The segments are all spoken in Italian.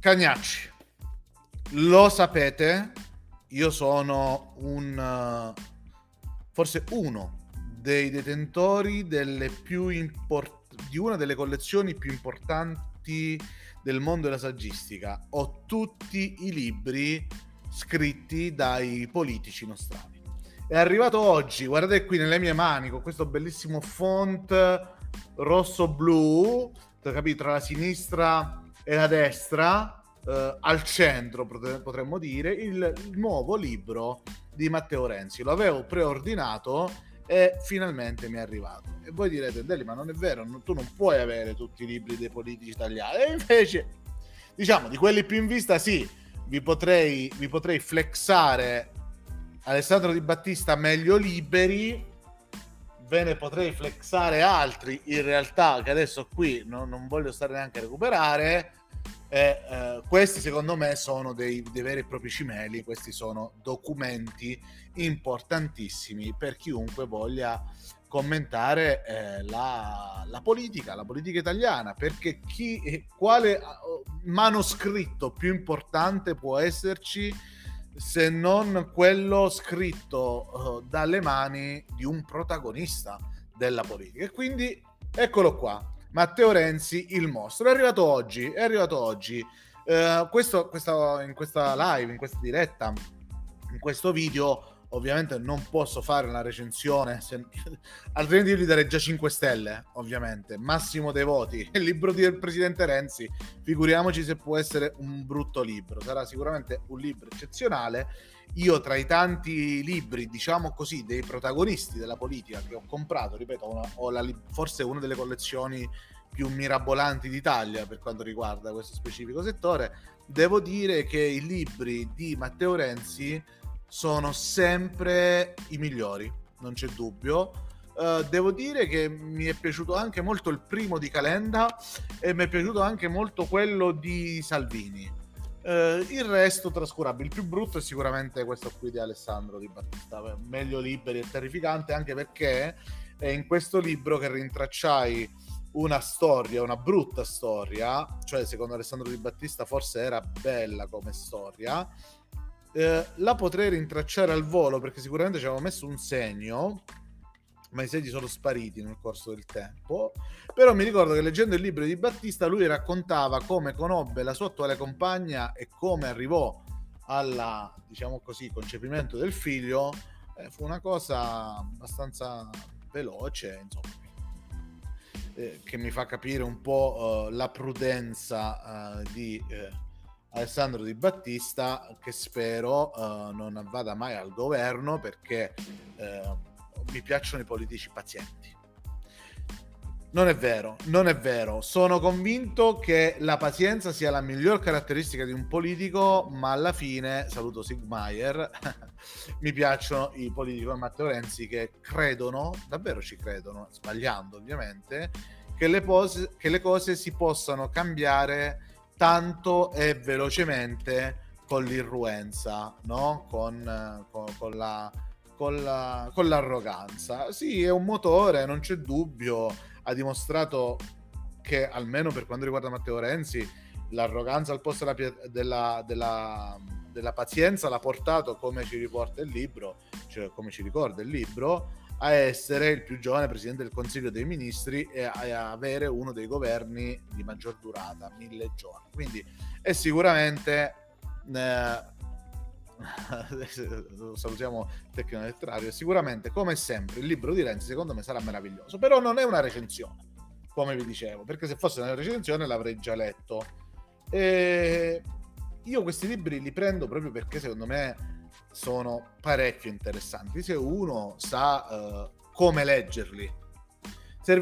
Cagnacci, lo sapete, io sono un forse uno dei detentori import- di una delle collezioni più importanti del mondo della saggistica. Ho tutti i libri scritti dai politici nostrani. È arrivato oggi, guardate qui nelle mie mani con questo bellissimo font rosso-blu, capito, tra la sinistra e la destra, eh, al centro potremmo dire, il, nuovo libro di Matteo Renzi. Lo avevo preordinato e finalmente mi è arrivato. E voi direte, Deli, ma non è vero, tu non puoi avere tutti i libri dei politici italiani. E invece, diciamo, di quelli più in vista, sì, vi potrei, vi potrei flexare Alessandro Di Battista meglio liberi, ve ne potrei flexare altri in realtà che adesso qui non, non voglio stare neanche a recuperare e, eh, questi secondo me sono dei, dei, veri e propri cimeli, questi sono documenti importantissimi per chiunque voglia commentare eh, la, la, politica, la politica italiana, perché chi, quale uh, manoscritto più importante può esserci se non quello scritto uh, dalle mani di un protagonista della politica. E quindi eccolo qua Matteo Renzi, il mostro. È arrivato oggi, è arrivato oggi. Uh, questo, questa, in questa live, in questa diretta, in questo video ovviamente non posso fare una recensione, se... altrimenti io gli darei già 5 stelle, ovviamente, massimo dei voti. Il libro del presidente Renzi, figuriamoci se può essere un brutto libro, sarà sicuramente un libro eccezionale. Io tra i tanti libri, diciamo così, dei protagonisti della politica che ho comprato, ripeto, una, ho la, forse una delle collezioni più mirabolanti d'Italia per quanto riguarda questo specifico settore, devo dire che i libri di Matteo Renzi sono sempre i migliori, non c'è dubbio. Uh, devo dire che mi è piaciuto anche molto il primo di Calenda e mi è piaciuto anche molto quello di Salvini. Uh, il resto trascurabile. Il più brutto è sicuramente questo qui di Alessandro Di Battista, meglio liberi e terrificante, anche perché è in questo libro che rintracciai una storia, una brutta storia, cioè secondo Alessandro Di Battista forse era bella come storia, eh, la potrei rintracciare al volo perché sicuramente ci avevo messo un segno ma i segni sono spariti nel corso del tempo. Però mi ricordo che leggendo il libro di Battista lui raccontava come conobbe la sua attuale compagna e come arrivò al diciamo così, concepimento del figlio. Eh, fu una cosa abbastanza veloce, insomma, eh, che mi fa capire un po' uh, la prudenza uh, di uh, Alessandro Di Battista che spero non vada mai al governo perché mi piacciono i politici pazienti. Non è vero, non è vero. Sono convinto che la pazienza sia la miglior caratteristica di un politico, ma alla fine, saluto Sigmaier, mi piacciono i politici come Matteo Renzi che credono, davvero ci credono, sbagliando ovviamente, che le, pose, che le cose si possano cambiare tanto e velocemente con l'irruenza, no? con, con, con, la, con, la, con l'arroganza. Sì, è un motore, non c'è dubbio, ha dimostrato che almeno per quanto riguarda Matteo Renzi, l'arroganza al posto della, della, della, della pazienza l'ha portato, come ci riporta il libro, cioè come ci ricorda il libro, a essere il più giovane presidente del Consiglio dei Ministri e a, avere uno dei governi di maggior durata, mille giorni. Quindi è sicuramente eh, salutiamo il tecnico letterario. Sicuramente, come sempre, il libro di Renzi secondo me sarà meraviglioso, però non è una recensione, come vi dicevo, perché se fosse una recensione l'avrei già letto. E io questi libri li prendo proprio perché secondo me sono parecchio interessanti se uno sa uh, come leggerli.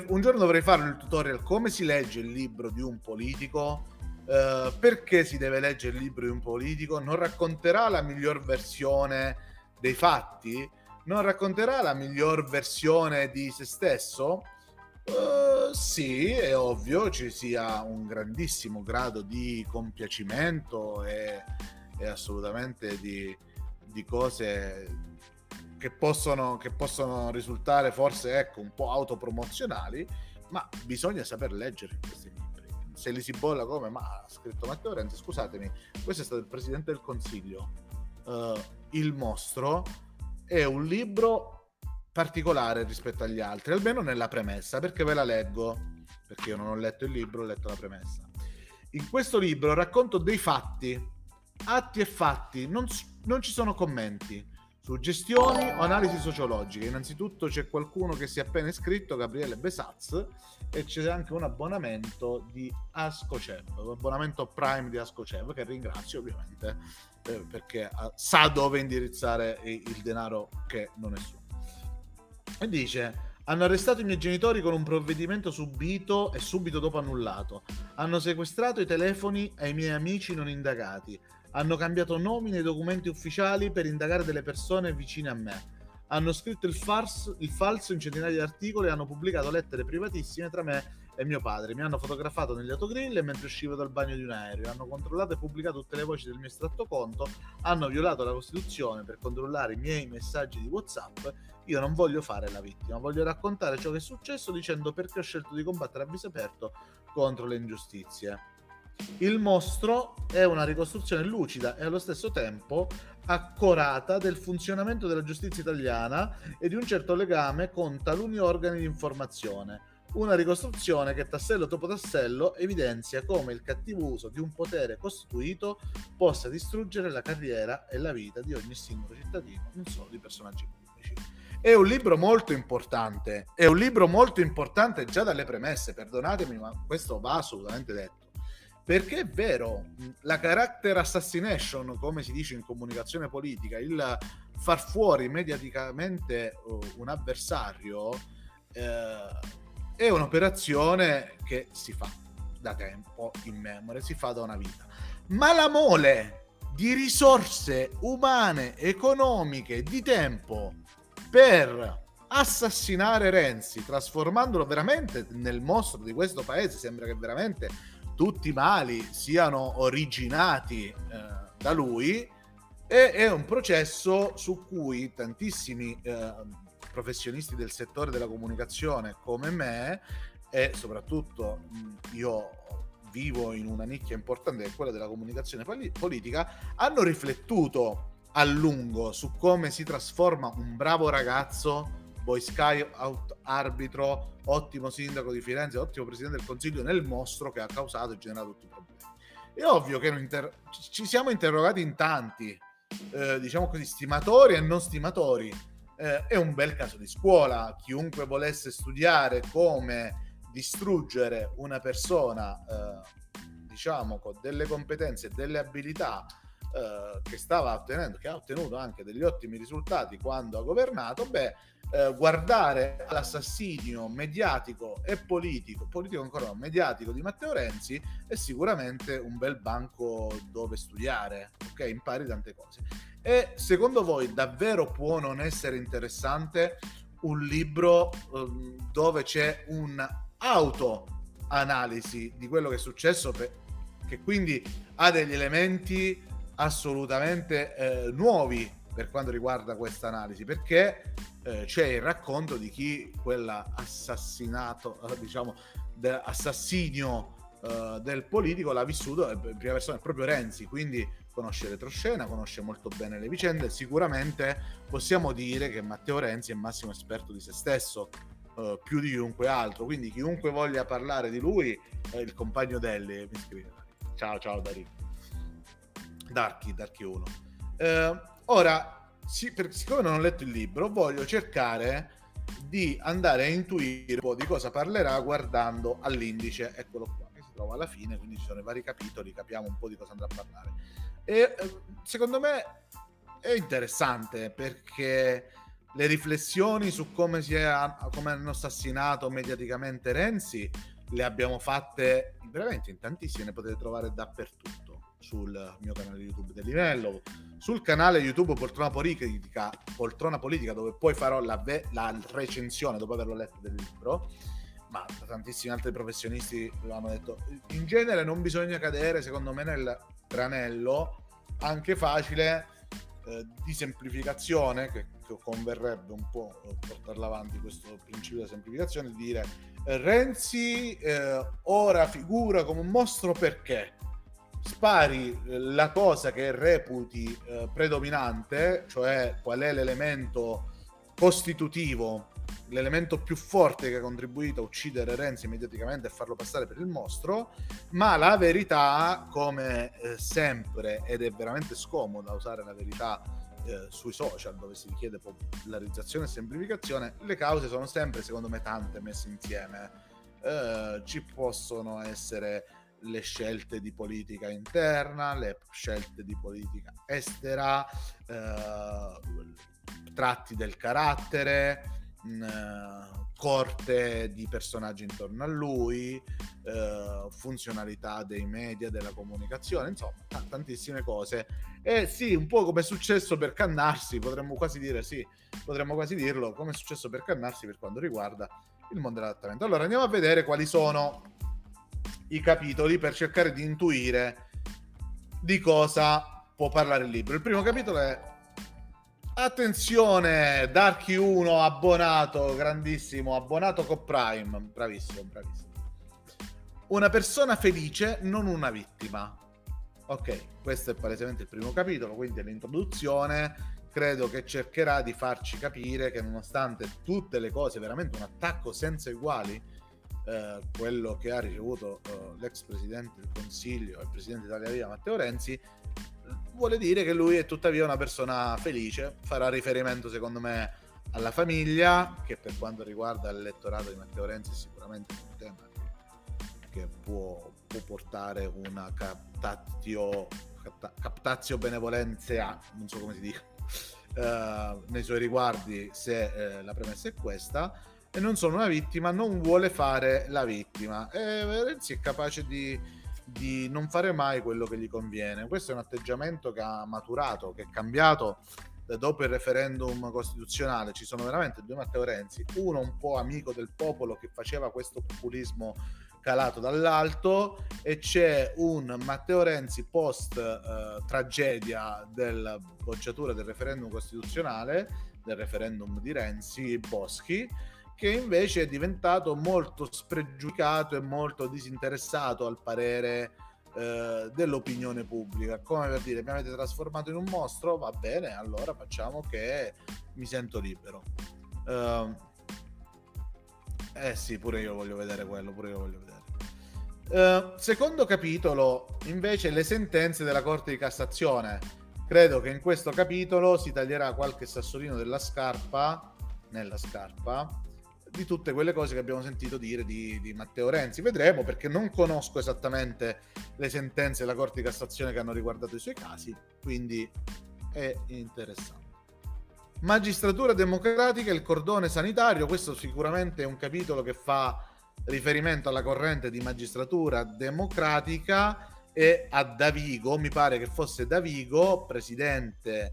un giorno dovrei fare il tutorial come si legge il libro di un politico, uh, perché si deve leggere il libro di un politico, non racconterà la miglior versione dei fatti, non racconterà la miglior versione di se stesso. Uh, sì, è ovvio ci sia un grandissimo grado di compiacimento e, e assolutamente di, di cose che possono, che possono risultare forse ecco, un po' autopromozionali, ma bisogna saper leggere libri. Se li si bolla come ma ha scritto Matteo Renzi scusatemi questo è stato il presidente del consiglio uh, il mostro è un libro particolare rispetto agli altri almeno nella premessa perché ve la leggo perché io non ho letto il libro ho letto la premessa. In questo libro racconto dei fatti atti e fatti non, non ci sono commenti Suggestioni o analisi sociologiche. Innanzitutto c'è qualcuno che si è appena iscritto, Gabriele Besaz, e c'è anche un abbonamento di Ascocev, un abbonamento Prime di Ascocev, che ringrazio ovviamente eh, perché sa dove indirizzare il denaro che non è suo. E dice, hanno arrestato i miei genitori con un provvedimento subito e subito dopo annullato. Hanno sequestrato i telefoni ai miei amici non indagati hanno cambiato nomi nei documenti ufficiali per indagare delle persone vicine a me. Hanno scritto il, fars, il falso in centinaia di articoli e hanno pubblicato lettere privatissime tra me e mio padre. Mi hanno fotografato negli autogrill mentre uscivo dal bagno di un aereo. Hanno controllato e pubblicato tutte le voci del mio estratto conto. Hanno violato la Costituzione per controllare i miei messaggi di WhatsApp. Io non voglio fare la vittima, voglio raccontare ciò che è successo dicendo perché ho scelto di combattere a viso aperto contro le ingiustizie. Il mostro è una ricostruzione lucida e allo stesso tempo accorata del funzionamento della giustizia italiana e di un certo legame con taluni organi di informazione. Una ricostruzione che tassello dopo tassello evidenzia come il cattivo uso di un potere costituito possa distruggere la carriera e la vita di ogni singolo cittadino, non solo di personaggi pubblici. È un libro molto importante, è un libro molto importante già dalle premesse, perdonatemi, ma questo va assolutamente detto perché è vero, la character assassination, come si dice in comunicazione politica, il far fuori mediaticamente uh, un avversario, eh, è un'operazione che si fa da tempo in memoria, si fa da una vita. Ma la mole di risorse umane, economiche, di tempo per assassinare Renzi, trasformandolo veramente nel mostro di questo paese, sembra che veramente tutti i mali siano originati eh, da lui e è un processo su cui tantissimi eh, professionisti del settore della comunicazione come me e soprattutto io vivo in una nicchia importante che è quella della comunicazione poli- politica hanno riflettuto a lungo su come si trasforma un bravo ragazzo Boy Scout arbitro, ottimo sindaco di Firenze, ottimo presidente del consiglio nel mostro che ha causato e generato tutti i problemi. È ovvio che inter- ci siamo interrogati in tanti, eh, diciamo così, stimatori e non stimatori. Eh, è un bel caso di scuola. Chiunque volesse studiare come distruggere una persona, eh, diciamo, con delle competenze e delle abilità eh, che stava ottenendo, che ha ottenuto anche degli ottimi risultati quando ha governato, beh, eh, guardare all'assassinio mediatico e politico, politico ancora no, mediatico di Matteo Renzi è sicuramente un bel banco dove studiare, ok? Impari tante cose. E secondo voi davvero può non essere interessante un libro um, dove c'è un'autoanalisi di quello che è successo, per, che quindi ha degli elementi assolutamente eh, nuovi per quanto riguarda questa analisi, perché eh, c'è il racconto di chi quell'assassinato, eh, diciamo, assassinio eh, del politico l'ha vissuto in prima persona, è proprio Renzi, quindi conosce retroscena, conosce molto bene le vicende, sicuramente possiamo dire che Matteo Renzi è massimo esperto di se stesso, Uh, più di chiunque altro. Quindi chiunque voglia parlare di lui, è il compagno Delli mi scrive. Ciao, ciao Dari. Darky, Darky 1. Uh, ora, sì, per, siccome non ho letto il libro, voglio cercare di andare a intuire un po' di cosa parlerà guardando all'indice, eccolo qua, che si trova alla fine, quindi ci sono i vari capitoli, capiamo un po' di cosa andrà a parlare. E eh, secondo me è interessante perché le riflessioni su come, è, come hanno assassinato mediaticamente Renzi le abbiamo fatte veramente in tantissime, ne potete trovare dappertutto sul mio canale YouTube del livello, sul canale YouTube Poltrona Politica, Poltrona Politica dove poi farò la, ve- la recensione dopo averlo letto del libro, ma tantissimi altri professionisti lo hanno detto. In genere non bisogna cadere, secondo me, nel tranello anche facile eh, di semplificazione che, converrebbe un po' portarla avanti questo principio della semplificazione, di dire Renzi eh, ora figura come un mostro perché spari eh, la cosa che reputi eh, predominante, cioè qual è l'elemento costitutivo, l'elemento più forte che ha contribuito a uccidere Renzi mediaticamente e farlo passare per il mostro, ma la verità, come eh, sempre, ed è veramente scomoda usare la verità eh, sui social dove si richiede popolarizzazione e semplificazione, le cause sono sempre, secondo me, tante messe insieme. Eh, ci possono essere le scelte di politica interna, le scelte di politica estera, eh, tratti del carattere, mh, mm, corte di personaggi intorno a lui, eh, funzionalità dei media, della comunicazione, insomma, t- tantissime cose. E sì, un po' come è successo per Cannarsi, potremmo quasi dire sì, potremmo quasi dirlo, come è successo per Cannarsi per quanto riguarda il mondo dell'adattamento. Allora andiamo a vedere quali sono i capitoli per cercare di intuire di cosa può parlare il libro. Il primo capitolo è Attenzione, Darky 1 abbonato, grandissimo, abbonato con Prime, bravissimo, bravissimo. Una persona felice, non una vittima. Ok, questo è palesemente il primo capitolo, quindi è l'introduzione. Credo che cercherà di farci capire che nonostante tutte le cose, veramente un attacco senza uguali, eh, quello che ha ricevuto eh, l'ex presidente del Consiglio e presidente Italia Via Matteo Renzi, vuole dire che lui è tuttavia una persona felice, farà riferimento secondo me alla famiglia, che per quanto riguarda l'elettorato di Matteo Renzi è sicuramente un tema che, può, può, portare una captatio, captazio benevolenza, non so come si dica, uh, nei suoi riguardi se uh, la premessa è questa e non sono una vittima, non vuole fare la vittima. E Renzi è capace di, di, non fare mai quello che gli conviene. Questo è un atteggiamento che ha maturato, che è cambiato dopo il referendum costituzionale. Ci sono veramente due Matteo Renzi, uno un po' amico del popolo che faceva questo populismo calato dall'alto e c'è un Matteo Renzi post eh, tragedia della bocciatura del referendum costituzionale, del referendum di Renzi Boschi che invece è diventato molto spregiudicato e molto disinteressato al parere eh, dell'opinione pubblica. Come per dire, mi avete trasformato in un mostro? Va bene, allora facciamo che mi sento libero. Uh, eh sì, pure io voglio vedere quello, pure io voglio vedere. Uh, secondo capitolo, invece, le sentenze della Corte di Cassazione. Credo che in questo capitolo si taglierà qualche sassolino della scarpa, nella scarpa, di tutte quelle cose che abbiamo sentito dire di, di, Matteo Renzi. Vedremo perché non conosco esattamente le sentenze della Corte di Cassazione che hanno riguardato i suoi casi, quindi è interessante. Magistratura democratica, il cordone sanitario, questo sicuramente è un capitolo che fa riferimento alla corrente di magistratura democratica e a Davigo, mi pare che fosse Davigo, presidente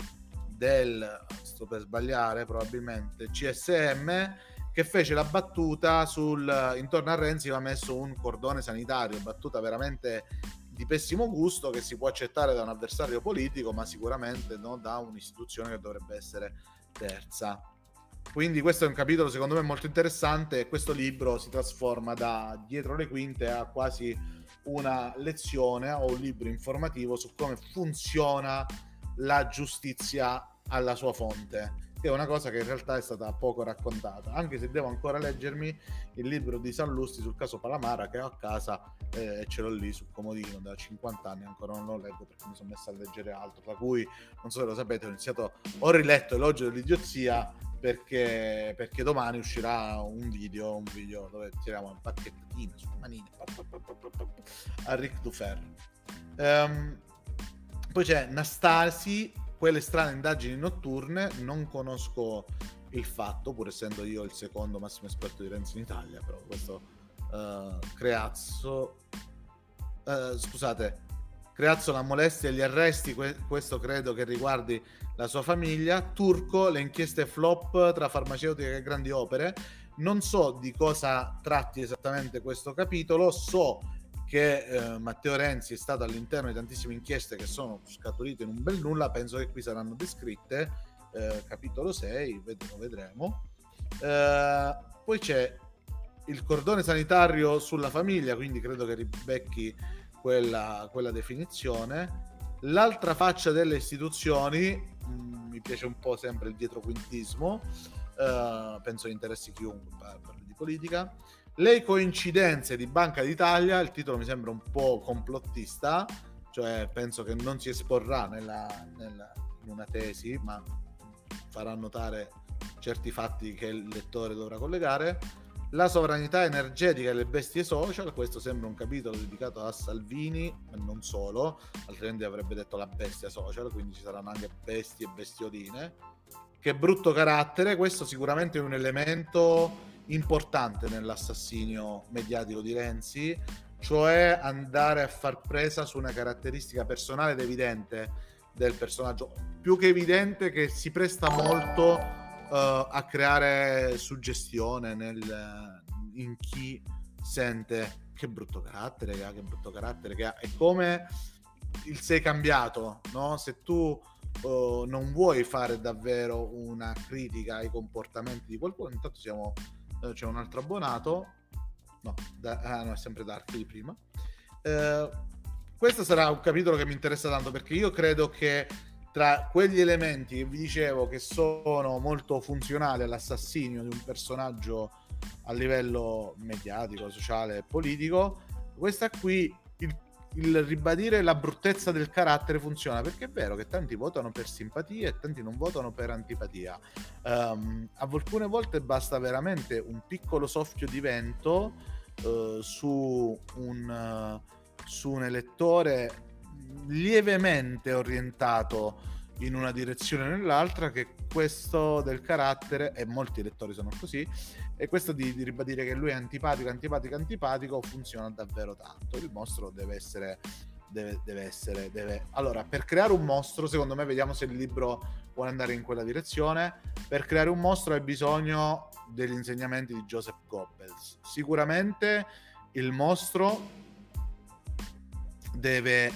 del, sto per sbagliare probabilmente, CSM, che fece la battuta sul intorno a Renzi va messo un cordone sanitario, battuta veramente di pessimo gusto che si può accettare da un avversario politico, ma sicuramente non da un'istituzione che dovrebbe essere terza. Quindi questo è un capitolo secondo me molto interessante e questo libro si trasforma da dietro le quinte a quasi una lezione o un libro informativo su come funziona la giustizia alla sua fonte è una cosa che in realtà è stata poco raccontata, anche se devo ancora leggermi il libro di Sallusti sul caso Palamara che ho a casa eh, e ce l'ho lì sul comodino da 50 anni, ancora non lo leggo perché mi sono messo a leggere altro, tra cui, non so se lo sapete, ho iniziato, ho riletto Elogio dell'idiozia perché, perché domani uscirà un video, un video dove tiriamo un pacchettino su manine a Rick Dufer. Um, poi c'è Nastasi quelle strane indagini notturne non conosco il fatto, pur essendo io il secondo massimo esperto di Renzi in Italia, però questo uh, Creazzo, uh, scusate, Creazzo la molestia e gli arresti, que- questo credo che riguardi la sua famiglia, Turco, le inchieste flop tra farmaceutiche e grandi opere, non so di cosa tratti esattamente questo capitolo, so che eh, Matteo Renzi è stato all'interno di tantissime inchieste che sono scaturite in un bel nulla, penso che qui saranno descritte eh, capitolo 6, vedremo, vedremo. Eh, poi c'è il cordone sanitario sulla famiglia, quindi credo che ribecchi quella, quella definizione. L'altra faccia delle istituzioni, mh, mm, mi piace un po' sempre il dietroquintismo, eh, penso interessi chiunque parli di politica. Le coincidenze di Banca d'Italia, il titolo mi sembra un po' complottista, cioè penso che non si esporrà nella, nella, in una tesi, ma farà notare certi fatti che il lettore dovrà collegare. La sovranità energetica e le bestie social, questo sembra un capitolo dedicato a Salvini, ma non solo, altrimenti avrebbe detto la bestia social, quindi ci saranno anche bestie e bestioline. Che brutto carattere, questo sicuramente è un elemento importante nell'assassinio mediatico di Renzi, cioè andare a far presa su una caratteristica personale ed evidente del personaggio, più che evidente che si presta molto uh, a creare suggestione nel, in chi sente che brutto carattere che ha, che brutto carattere che ha. È come il sei cambiato, no? Se tu uh, non vuoi fare davvero una critica ai comportamenti di qualcuno, intanto siamo, uh, c'è un altro abbonato, no, da, ah, no, è sempre Dark di prima. Uh, questo sarà un capitolo che mi interessa tanto perché io credo che tra quegli elementi che vi dicevo che sono molto funzionali all'assassinio di un personaggio a livello mediatico, sociale e politico, questa qui il, ribadire la bruttezza del carattere funziona perché è vero che tanti votano per simpatia e tanti non votano per antipatia. Um, a alcune volte basta veramente un piccolo soffio di vento uh, su, un, uh, su un elettore lievemente orientato in una direzione o nell'altra che questo del carattere e molti lettori sono così e questo di, di, ribadire che lui è antipatico antipatico antipatico funziona davvero tanto. Il mostro deve essere deve, deve essere deve... allora per creare un mostro secondo me vediamo se il libro vuole andare in quella direzione. Per creare un mostro hai bisogno degli insegnamenti di Joseph Goebbels. Sicuramente il mostro deve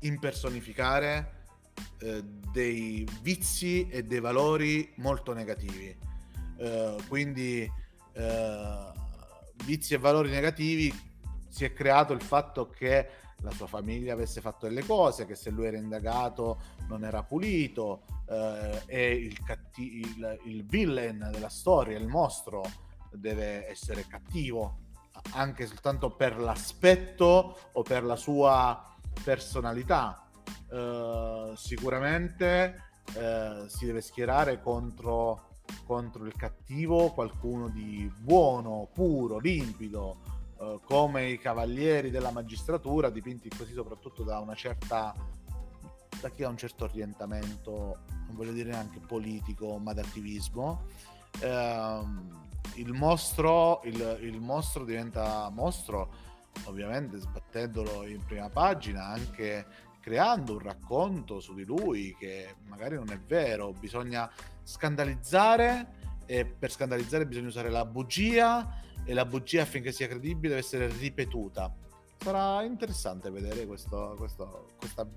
impersonificare eh, dei vizi e dei valori molto negativi. Eh, quindi eh, vizi e valori negativi si è creato il fatto che la sua famiglia avesse fatto delle cose, che se lui era indagato non era pulito, eh, e il, catti- il, il villain della storia, il mostro, deve essere cattivo anche soltanto per l'aspetto o per la sua personalità. Uh, sicuramente uh, si deve schierare contro, contro, il cattivo qualcuno di buono, puro, limpido, uh, come i cavalieri della magistratura, dipinti così soprattutto da una certa da chi ha un certo orientamento, non voglio dire neanche politico, ma d'attivismo. Ehm, il mostro, il, il mostro diventa mostro ovviamente sbattendolo in prima pagina anche creando un racconto su di lui che magari non è vero, bisogna scandalizzare e per scandalizzare bisogna usare la bugia e la bugia affinché sia credibile deve essere ripetuta. Sarà interessante vedere questo, questo, questa,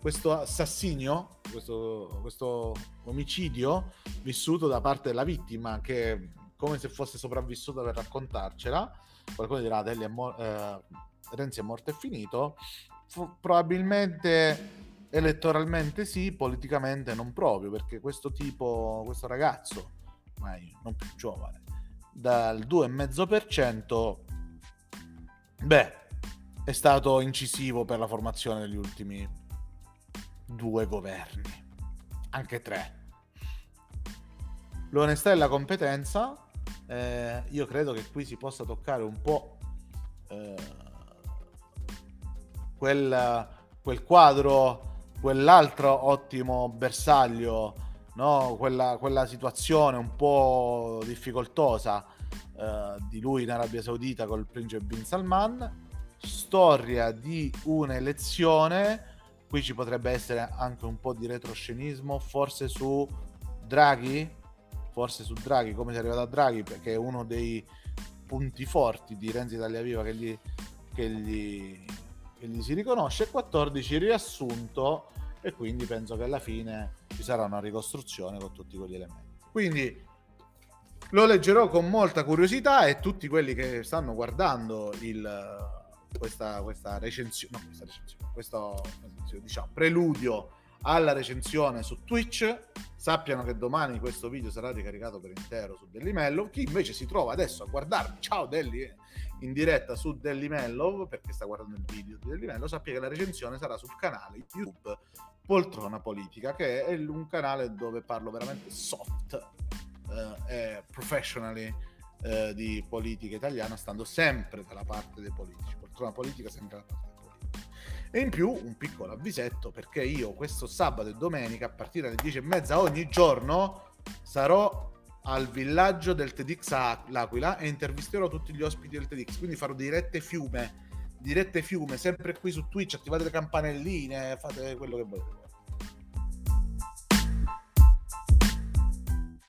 questo assassinio, questo, questo omicidio vissuto da parte della vittima che come se fosse sopravvissuta per raccontarcela. Qualcuno dirà eh, Renzi è morto e finito probabilmente elettoralmente sì, politicamente non proprio, perché questo tipo, questo ragazzo, ormai non più giovane, dal 2,5%, beh, è stato incisivo per la formazione degli ultimi due governi, anche tre. L'onestà e la competenza, eh, io credo che qui si possa toccare un po'... Eh, quel, quel quadro, quell'altro ottimo bersaglio, no? quella, quella situazione un po' difficoltosa eh, di lui in Arabia Saudita col principe Bin Salman, storia di un'elezione, qui ci potrebbe essere anche un po' di retroscenismo, forse su Draghi, forse su Draghi, come si è arrivato a Draghi, perché è uno dei punti forti di Renzi Italia Viva che gli, che gli che gli si riconosce, 14 riassunto e quindi penso che alla fine ci sarà una ricostruzione con tutti quegli elementi. Quindi lo leggerò con molta curiosità e tutti quelli che stanno guardando il, questa, questa recensione, no, questa recensione, questo diciamo, preludio alla recensione su Twitch sappiano che domani questo video sarà ricaricato per intero su Delli Mellow chi invece si trova adesso a guardarmi ciao Delli in diretta su Delli Mellow perché sta guardando il video di Delli Mellow sappia che la recensione sarà sul canale YouTube Poltrona Politica che è un canale dove parlo veramente soft eh, e professionally eh, di politica italiana stando sempre dalla parte dei politici. Poltrona Politica sempre dalla parte e in più un piccolo avvisetto perché io questo sabato e domenica a partire dalle 10 e mezza ogni giorno sarò al villaggio del TEDx L'Aquila e intervisterò tutti gli ospiti del TEDx, quindi farò dirette fiume, dirette fiume, sempre qui su Twitch, attivate le campanelline, fate quello che volete.